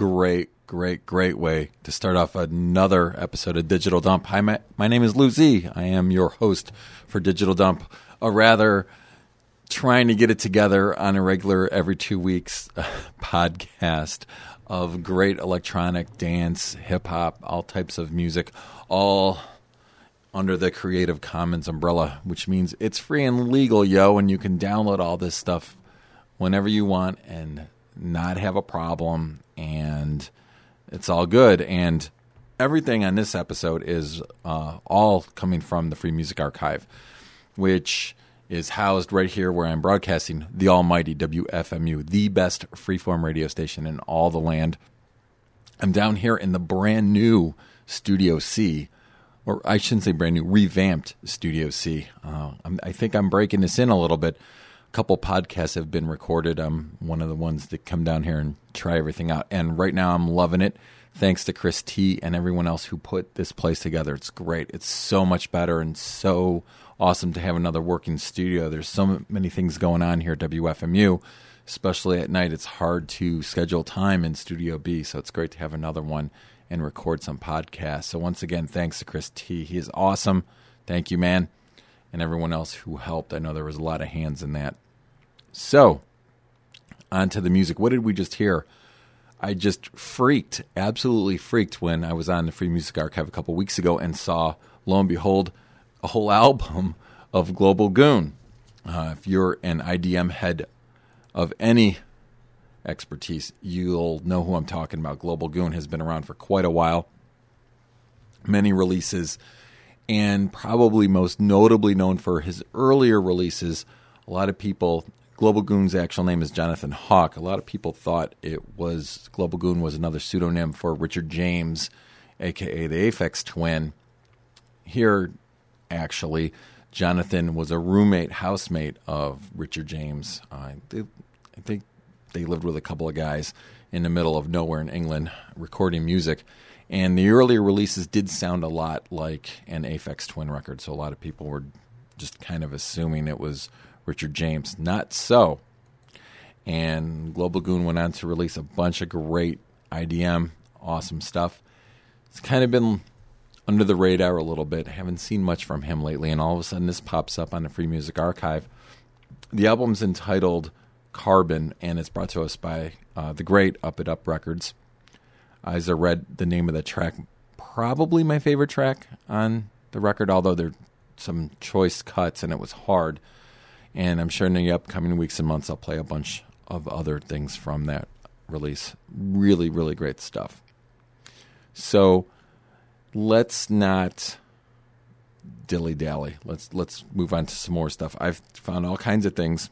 great, great, great way to start off another episode of Digital Dump. Hi, my, my name is Lou Z. I am your host for Digital Dump, a rather trying to get it together on a regular every two weeks podcast of great electronic dance, hip hop, all types of music, all under the Creative Commons umbrella, which means it's free and legal, yo, and you can download all this stuff whenever you want and not have a problem, and it's all good. And everything on this episode is uh, all coming from the Free Music Archive, which is housed right here where I'm broadcasting the almighty WFMU, the best freeform radio station in all the land. I'm down here in the brand new Studio C, or I shouldn't say brand new, revamped Studio C. Uh, I think I'm breaking this in a little bit couple podcasts have been recorded. I'm one of the ones that come down here and try everything out. And right now I'm loving it. Thanks to Chris T and everyone else who put this place together. It's great. It's so much better and so awesome to have another working studio. There's so many things going on here at WFMU, especially at night. It's hard to schedule time in Studio B, so it's great to have another one and record some podcasts. So once again, thanks to Chris T. He is awesome. Thank you, man and everyone else who helped. I know there was a lot of hands in that. So, on to the music. What did we just hear? I just freaked, absolutely freaked when I was on the Free Music Archive a couple weeks ago and saw, lo and behold, a whole album of Global Goon. Uh, if you're an IDM head of any expertise, you'll know who I'm talking about. Global Goon has been around for quite a while. Many releases and probably most notably known for his earlier releases. A lot of people, Global Goon's actual name is Jonathan Hawk. A lot of people thought it was Global Goon was another pseudonym for Richard James, aka the Aphex Twin. Here, actually, Jonathan was a roommate, housemate of Richard James. Uh, they, I think they lived with a couple of guys in the middle of nowhere in England recording music. And the earlier releases did sound a lot like an Aphex Twin record, so a lot of people were just kind of assuming it was Richard James. Not so. And Global Goon went on to release a bunch of great IDM, awesome stuff. It's kind of been under the radar a little bit. Haven't seen much from him lately, and all of a sudden this pops up on the Free Music Archive. The album's entitled Carbon, and it's brought to us by uh, the great Up It Up Records. As I read the name of the track, probably my favorite track on the record, although there are some choice cuts and it was hard. And I'm sure in the upcoming weeks and months I'll play a bunch of other things from that release. Really, really great stuff. So let's not dilly dally. Let's let's move on to some more stuff. I've found all kinds of things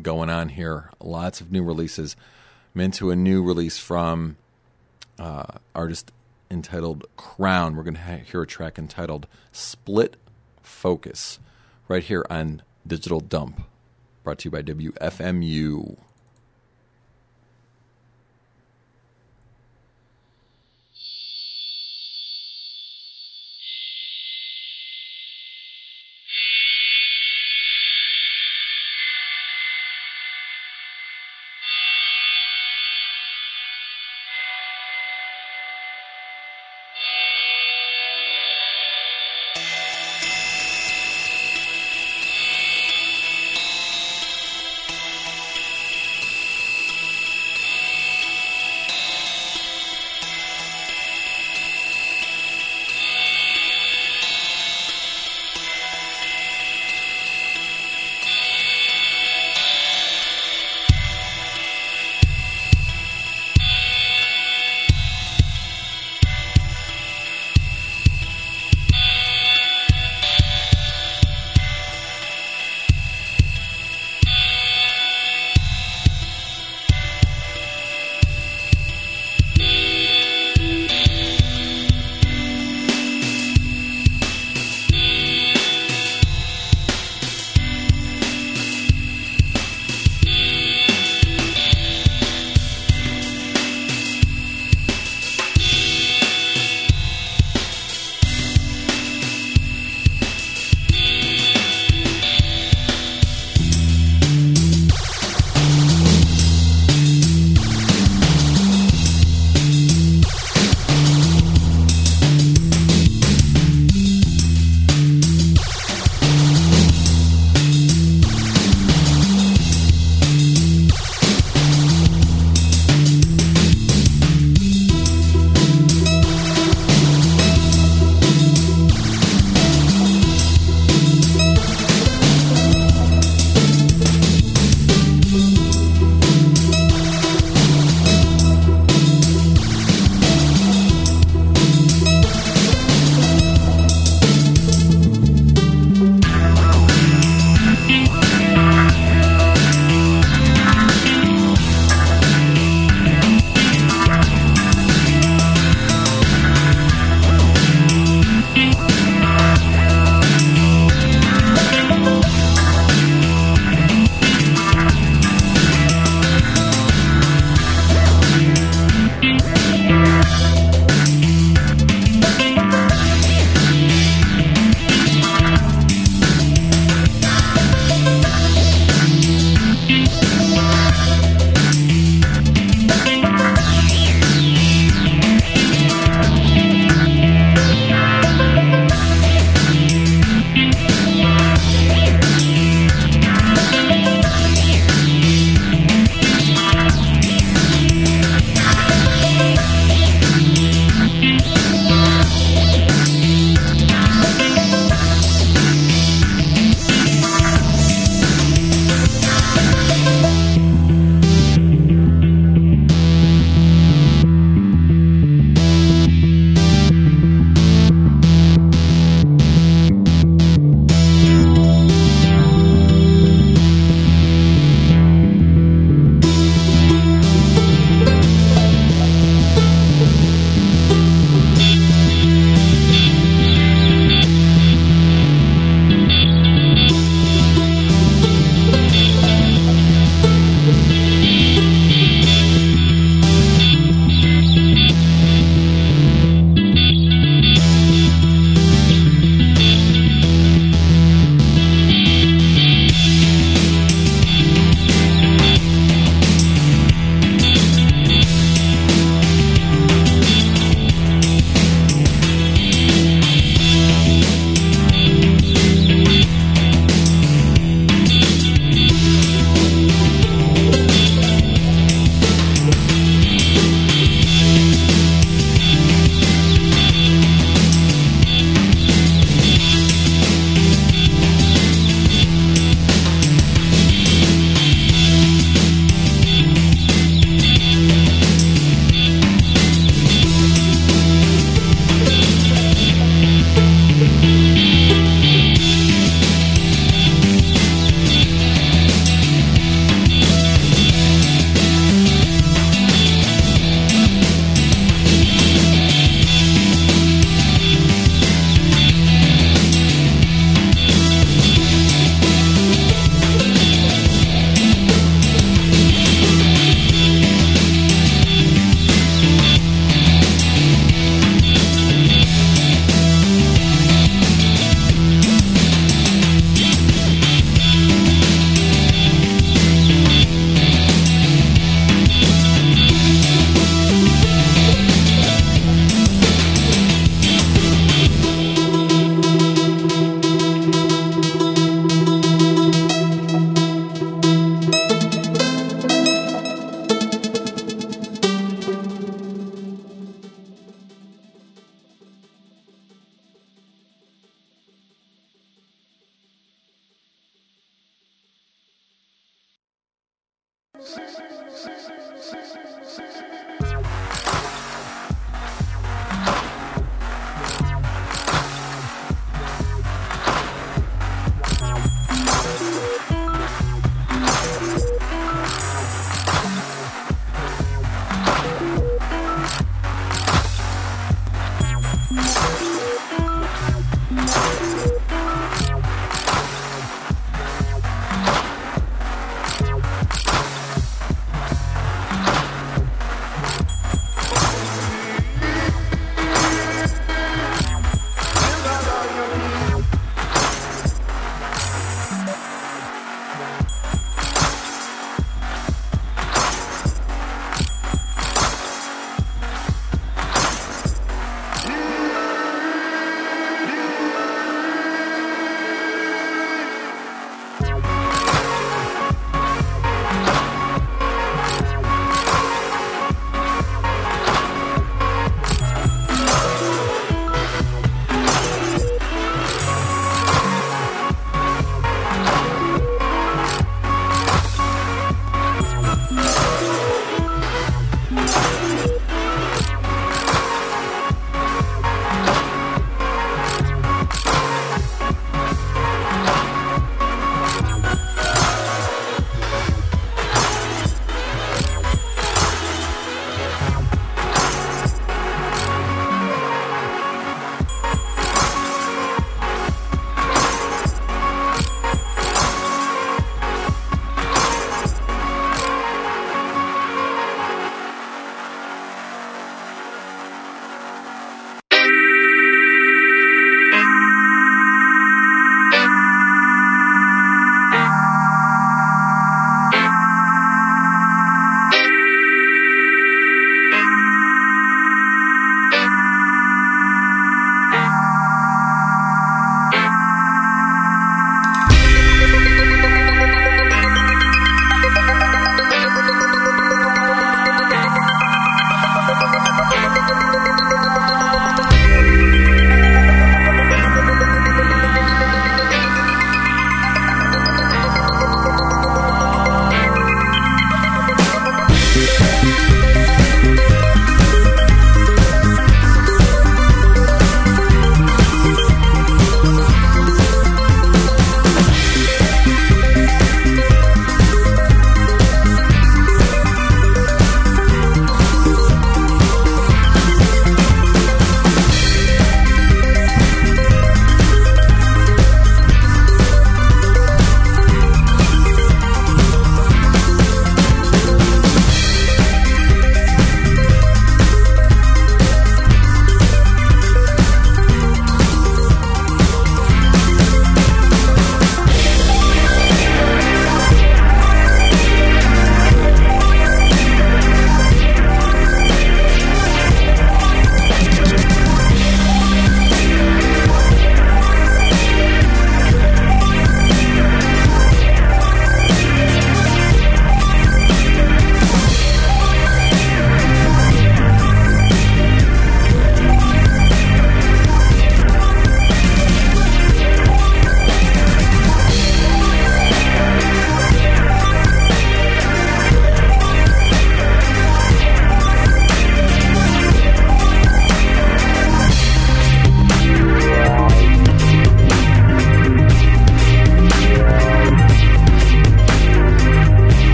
going on here. Lots of new releases. I'm into a new release from uh, artist entitled Crown. We're going to hear a track entitled Split Focus right here on Digital Dump, brought to you by WFMU.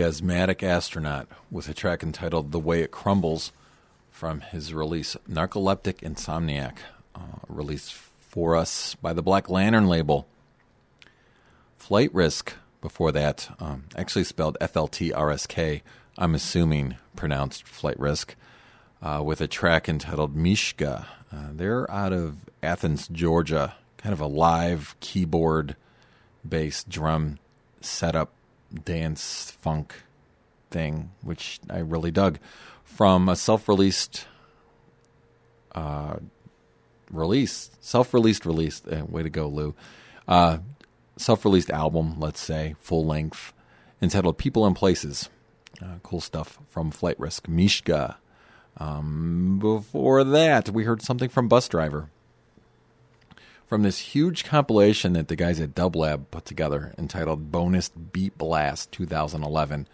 The Astronaut with a track entitled The Way It Crumbles from his release Narcoleptic Insomniac, uh, released for us by the Black Lantern label. Flight Risk before that, um, actually spelled F L T R S K, I'm assuming pronounced Flight Risk, uh, with a track entitled Mishka. Uh, they're out of Athens, Georgia, kind of a live keyboard based drum setup dance funk thing, which I really dug. From a self released uh, release, self released release, uh, way to go, Lou. Uh, self released album, let's say, full length, entitled People and Places. Uh, cool stuff from Flight Risk. Mishka. Um, before that, we heard something from Busdriver from this huge compilation that the guys at Dublab put together entitled Bonus Beat Blast 2011.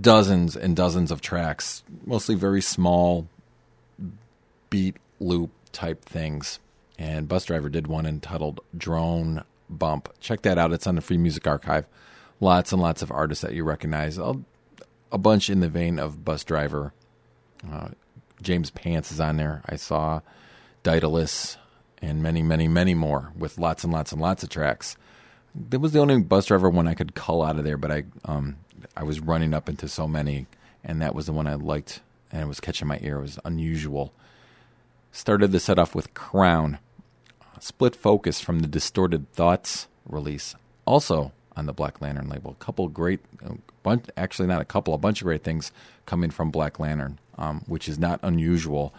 Dozens and dozens of tracks, mostly very small beat loop type things. And Busdriver did one entitled Drone Bump. Check that out. It's on the Free Music Archive. Lots and lots of artists that you recognize. A, bunch in the vein of Busdriver. Uh, James Pants is on there. I saw Daedalus, and many, many, many more with lots and lots and lots of tracks. That was the only Busdriver one I could cull out of there, but I um, I was running up into so many, and that was the one I liked, and it was catching my ear. It was unusual. Started the set off with Crown, split focus from the Distorted Thoughts release, also on the Black Lantern label. A couple great, bunch, actually not a couple, a bunch of great things coming from Black Lantern, um, which is not unusual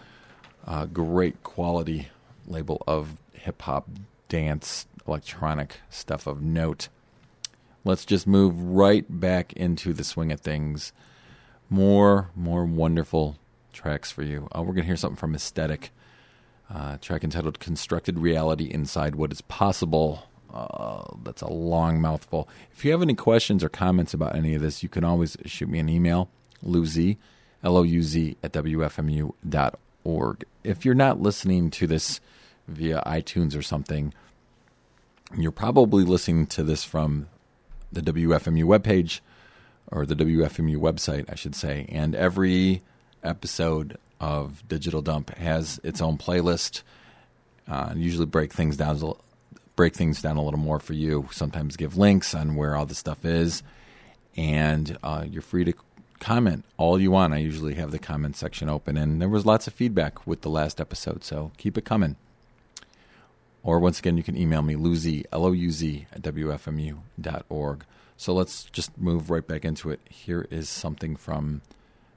uh, great quality label of hip hop, dance, electronic stuff of note. Let's just move right back into the swing of things. More, more wonderful tracks for you. Uh, we're going to hear something from Aesthetic, uh, track entitled Constructed Reality Inside What Is Possible. Uh, that's a long mouthful. If you have any questions or comments about any of this, you can always shoot me an email, louz, L-O-U-Z, at wfmu.org org. If you're not listening to this via iTunes or something, you're probably listening to this from the WFMU webpage or the WFMU website, I should say. And every episode of Digital Dump has its own playlist. Uh, usually break things down break things down a little more for you. Sometimes give links on where all the stuff is, and uh, you're free to comment all you want. I usually have the comment section open, and there was lots of feedback with the last episode, so keep it coming. Or once again, you can email me, Luzi, L O U Z, at WFMU.org. So let's just move right back into it. Here is something from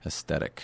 Aesthetic.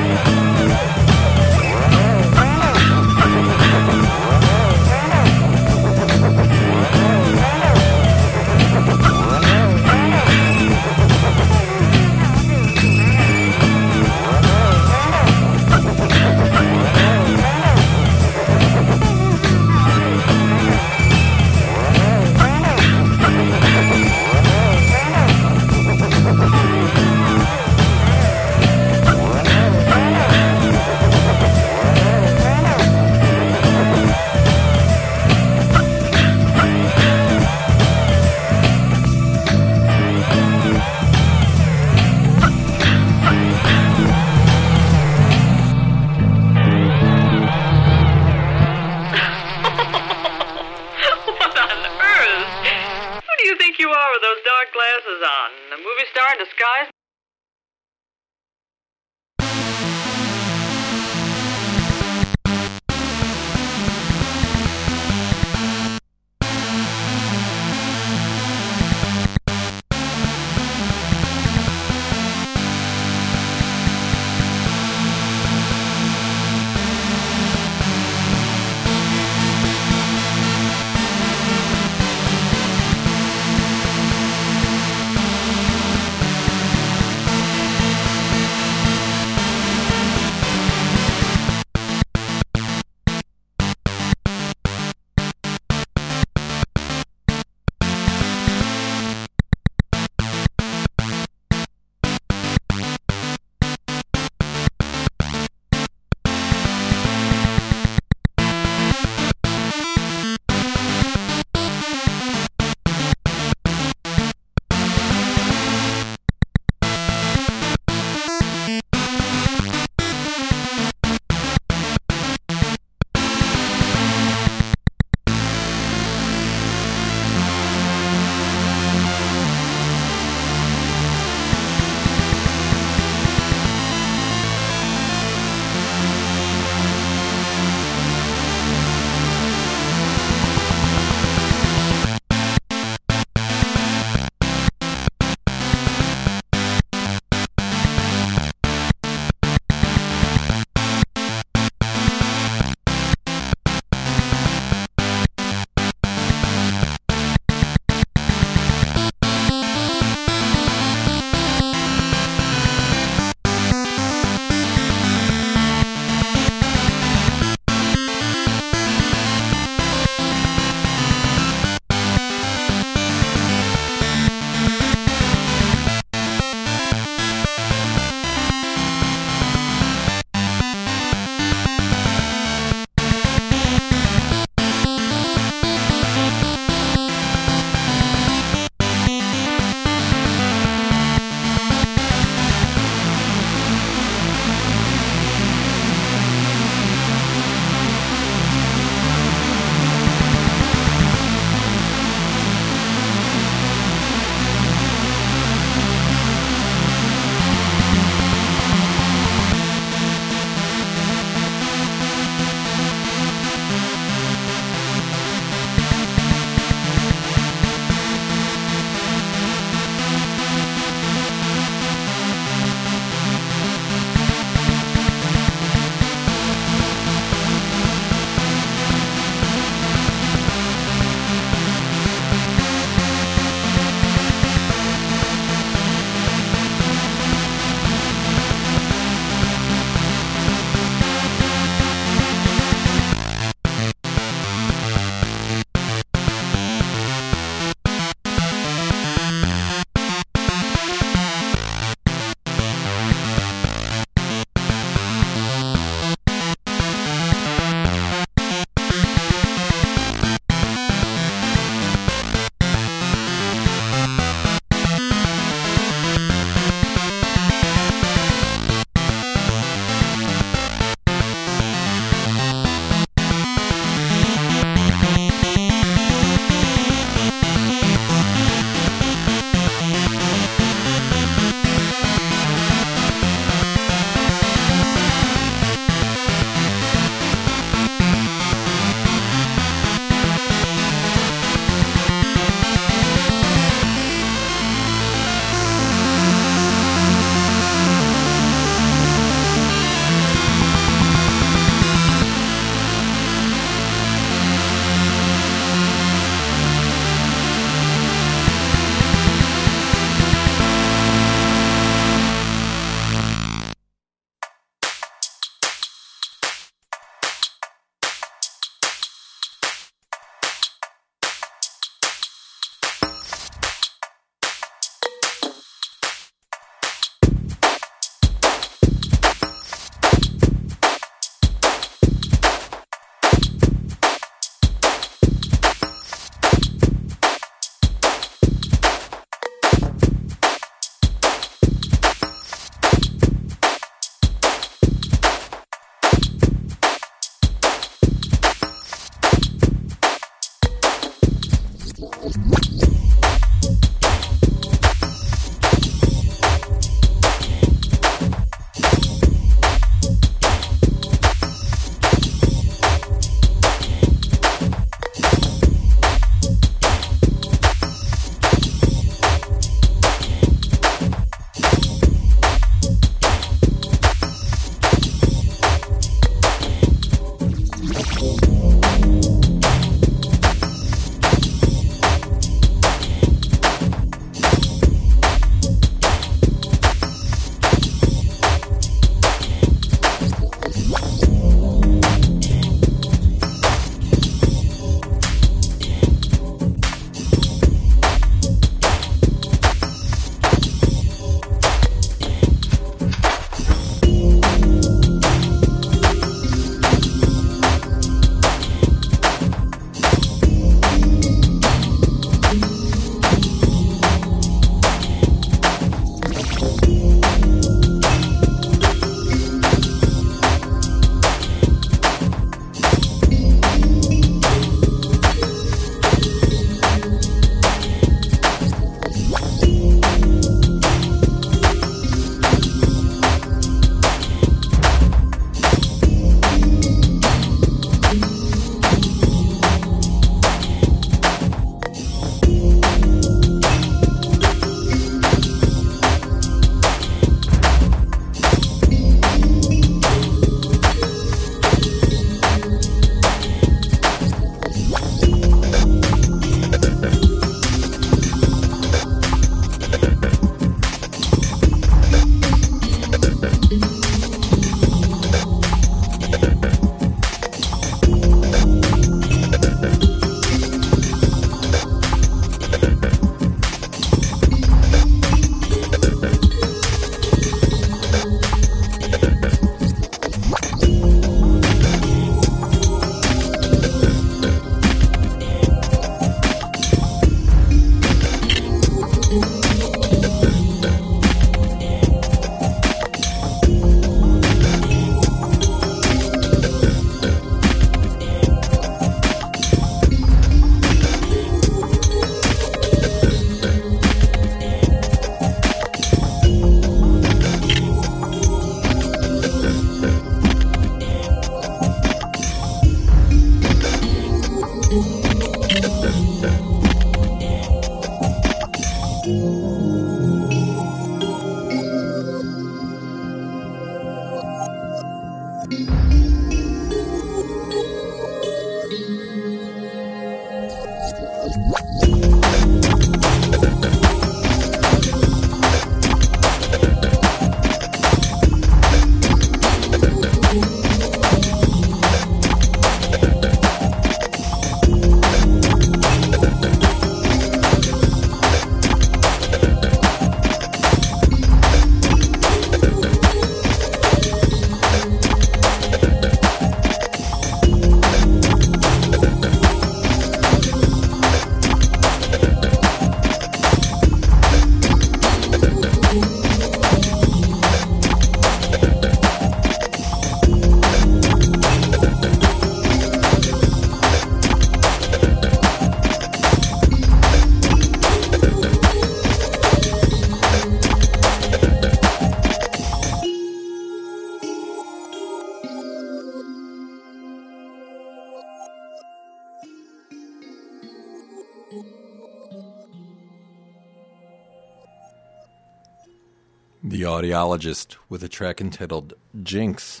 Audiologist with a track entitled Jinx.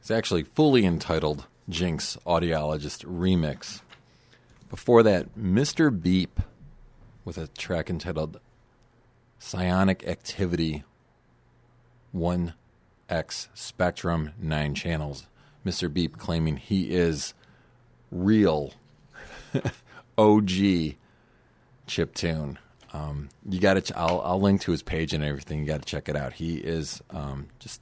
It's actually fully entitled Jinx Audiologist Remix. Before that, Mr. Beep with a track entitled Psionic Activity 1X Spectrum 9 Channels. Mr. Beep claiming he is real OG chip tune. Um, you got to. Ch- I'll, I'll link to his page and everything. You got to check it out. He is um, just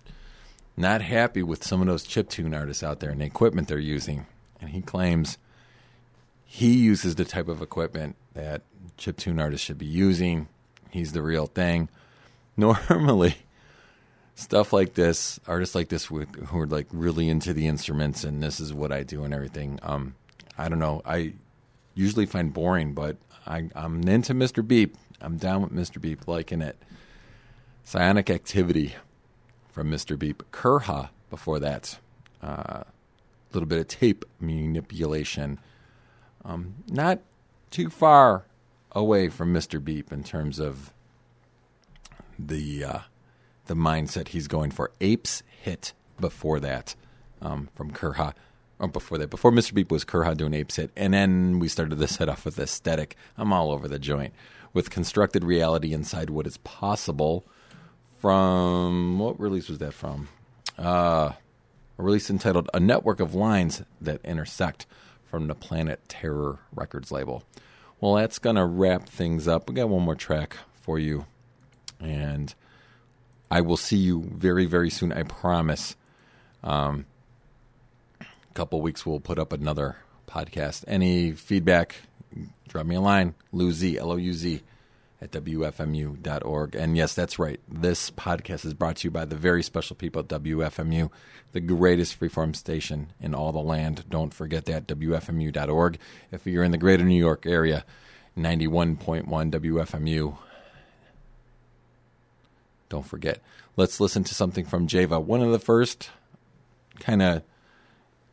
not happy with some of those chip tune artists out there and the equipment they're using. And he claims he uses the type of equipment that chip tune artists should be using. He's the real thing. Normally, stuff like this, artists like this with, who are like really into the instruments and this is what I do and everything. Um, I don't know. I usually find boring, but I, I'm into Mr. Beep. I'm down with Mr. Beep, liking it. Psionic Activity from Mr. Beep. Kurha before that. A uh, little bit of tape manipulation. Um, not too far away from Mr. Beep in terms of the uh, the mindset he's going for. Apes hit before that um, from Kurha. Or before that, before Mr. Beep was Kurha doing Apes hit, and then we started the set off with aesthetic. I'm all over the joint with constructed reality inside what is possible. From what release was that from? Uh, a release entitled "A Network of Lines That Intersect" from the Planet Terror Records label. Well, that's gonna wrap things up. We got one more track for you, and I will see you very, very soon. I promise. Um, couple weeks we'll put up another podcast. Any feedback? Drop me a line. Lou Z L O U Z at WFMU.org. And yes, that's right. This podcast is brought to you by the very special people at WFMU, the greatest freeform station in all the land. Don't forget that, WFMU.org. If you're in the greater New York area, 91.1 WFMU. Don't forget. Let's listen to something from Java. One of the first kind of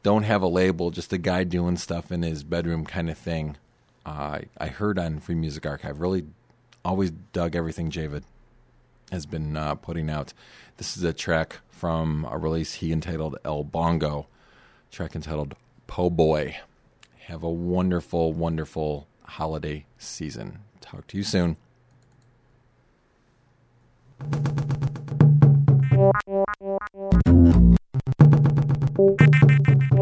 don't have a label, just a guy doing stuff in his bedroom kind of thing. Uh, I heard on Free Music Archive. Really always dug everything Javid has been uh, putting out. This is a track from a release he entitled El Bongo, track entitled Po Boy. Have a wonderful, wonderful holiday season. Talk to you soon.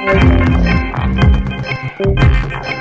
Thank you.